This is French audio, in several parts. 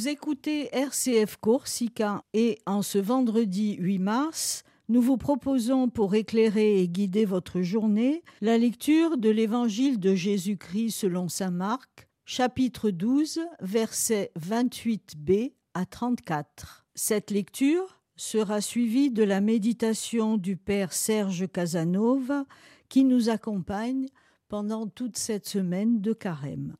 Vous écoutez RCF Corsica et en ce vendredi 8 mars, nous vous proposons pour éclairer et guider votre journée la lecture de l'Évangile de Jésus-Christ selon Saint Marc, chapitre 12, versets 28b à 34. Cette lecture sera suivie de la méditation du Père Serge Casanova qui nous accompagne pendant toute cette semaine de carême.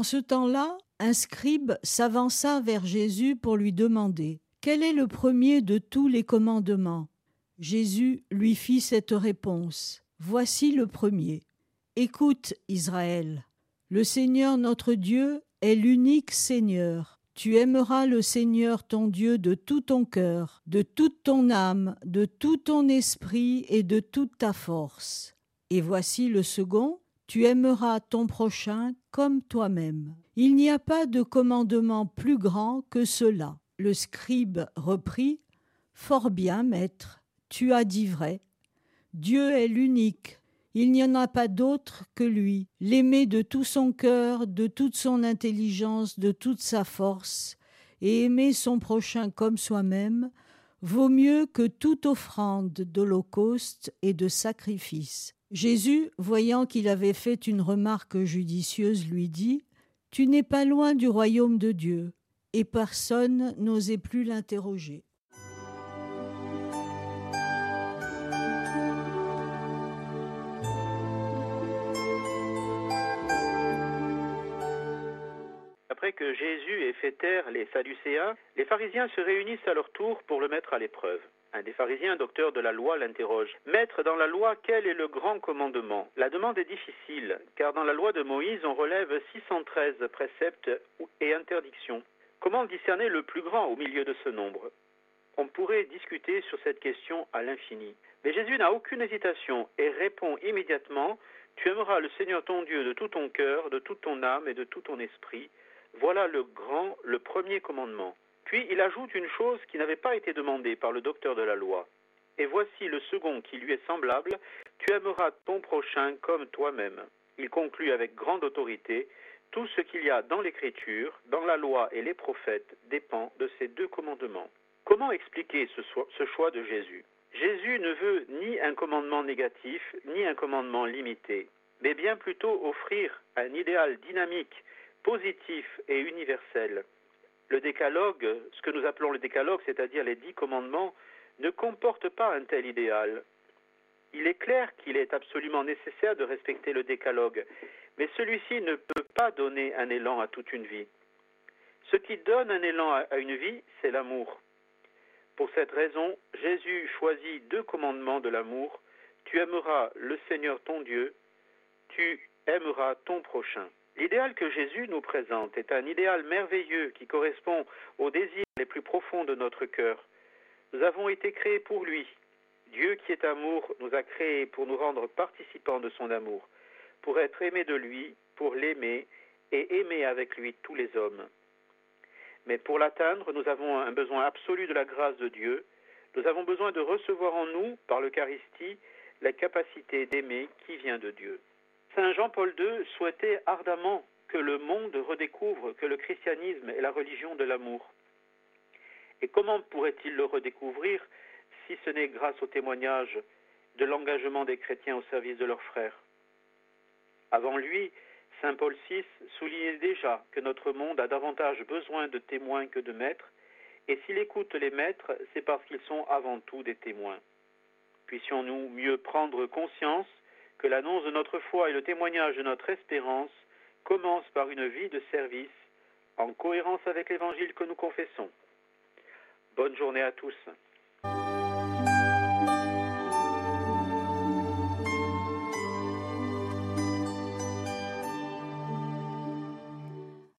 En ce temps-là, un scribe s'avança vers Jésus pour lui demander Quel est le premier de tous les commandements? Jésus lui fit cette réponse Voici le premier. Écoute, Israël, le Seigneur notre Dieu est l'unique Seigneur. Tu aimeras le Seigneur ton Dieu de tout ton cœur, de toute ton âme, de tout ton esprit et de toute ta force. Et voici le second, tu aimeras ton prochain comme toi-même. Il n'y a pas de commandement plus grand que cela. Le scribe reprit. Fort bien, maître, tu as dit vrai. Dieu est l'unique. Il n'y en a pas d'autre que lui. L'aimer de tout son cœur, de toute son intelligence, de toute sa force, et aimer son prochain comme soi-même, vaut mieux que toute offrande d'holocauste et de sacrifice. Jésus, voyant qu'il avait fait une remarque judicieuse, lui dit Tu n'es pas loin du royaume de Dieu. Et personne n'osait plus l'interroger. Que Jésus ait fait taire les Sadducéens, les pharisiens se réunissent à leur tour pour le mettre à l'épreuve. Un des pharisiens, docteur de la loi, l'interroge. Maître, dans la loi, quel est le grand commandement? La demande est difficile, car dans la loi de Moïse, on relève 613 préceptes et interdictions. Comment discerner le plus grand au milieu de ce nombre? On pourrait discuter sur cette question à l'infini. Mais Jésus n'a aucune hésitation et répond immédiatement Tu aimeras le Seigneur ton Dieu de tout ton cœur, de toute ton âme et de tout ton esprit. Voilà le grand, le premier commandement. Puis il ajoute une chose qui n'avait pas été demandée par le docteur de la loi. Et voici le second qui lui est semblable, tu aimeras ton prochain comme toi-même. Il conclut avec grande autorité, tout ce qu'il y a dans l'Écriture, dans la loi et les prophètes dépend de ces deux commandements. Comment expliquer ce, choix de Jésus? Jésus ne veut ni un commandement négatif, ni un commandement limité, mais bien plutôt offrir un idéal dynamique, positif et universel le décalogue, ce que nous appelons le décalogue, c'est-à-dire les dix commandements, ne comporte pas un tel idéal. Il est clair qu'il est absolument nécessaire de respecter le décalogue, mais celui-ci ne peut pas donner un élan à toute une vie. Ce qui donne un élan à une vie, c'est l'amour. Pour cette raison, Jésus choisit deux commandements de l'amour. Tu aimeras le Seigneur ton Dieu, tu aimeras ton prochain. L'idéal que Jésus nous présente est un idéal merveilleux qui correspond aux désirs les plus profonds de notre cœur. Nous avons été créés pour lui. Dieu qui est amour nous a créés pour nous rendre participants de son amour, pour être aimés de lui, pour l'aimer et aimer avec lui tous les hommes. Mais pour l'atteindre, nous avons un besoin absolu de la grâce de Dieu. Nous avons besoin de recevoir en nous, par l'Eucharistie, la capacité d'aimer qui vient de Dieu. Saint Jean-Paul II souhaitait ardemment que le monde redécouvre que le christianisme est la religion de l'amour. Et comment pourrait-il le redécouvrir si ce n'est grâce au témoignage de l'engagement des chrétiens au service de leurs frères? Avant lui, Saint Paul VI soulignait déjà que notre monde a davantage besoin de témoins que de maîtres, et s'il écoute les maîtres, c'est parce qu'ils sont avant tout des témoins. Puissions-nous mieux prendre conscience que l'annonce de notre foi et le témoignage de notre espérance commencent par une vie de service en cohérence avec l'évangile que nous confessons. Bonne journée à tous.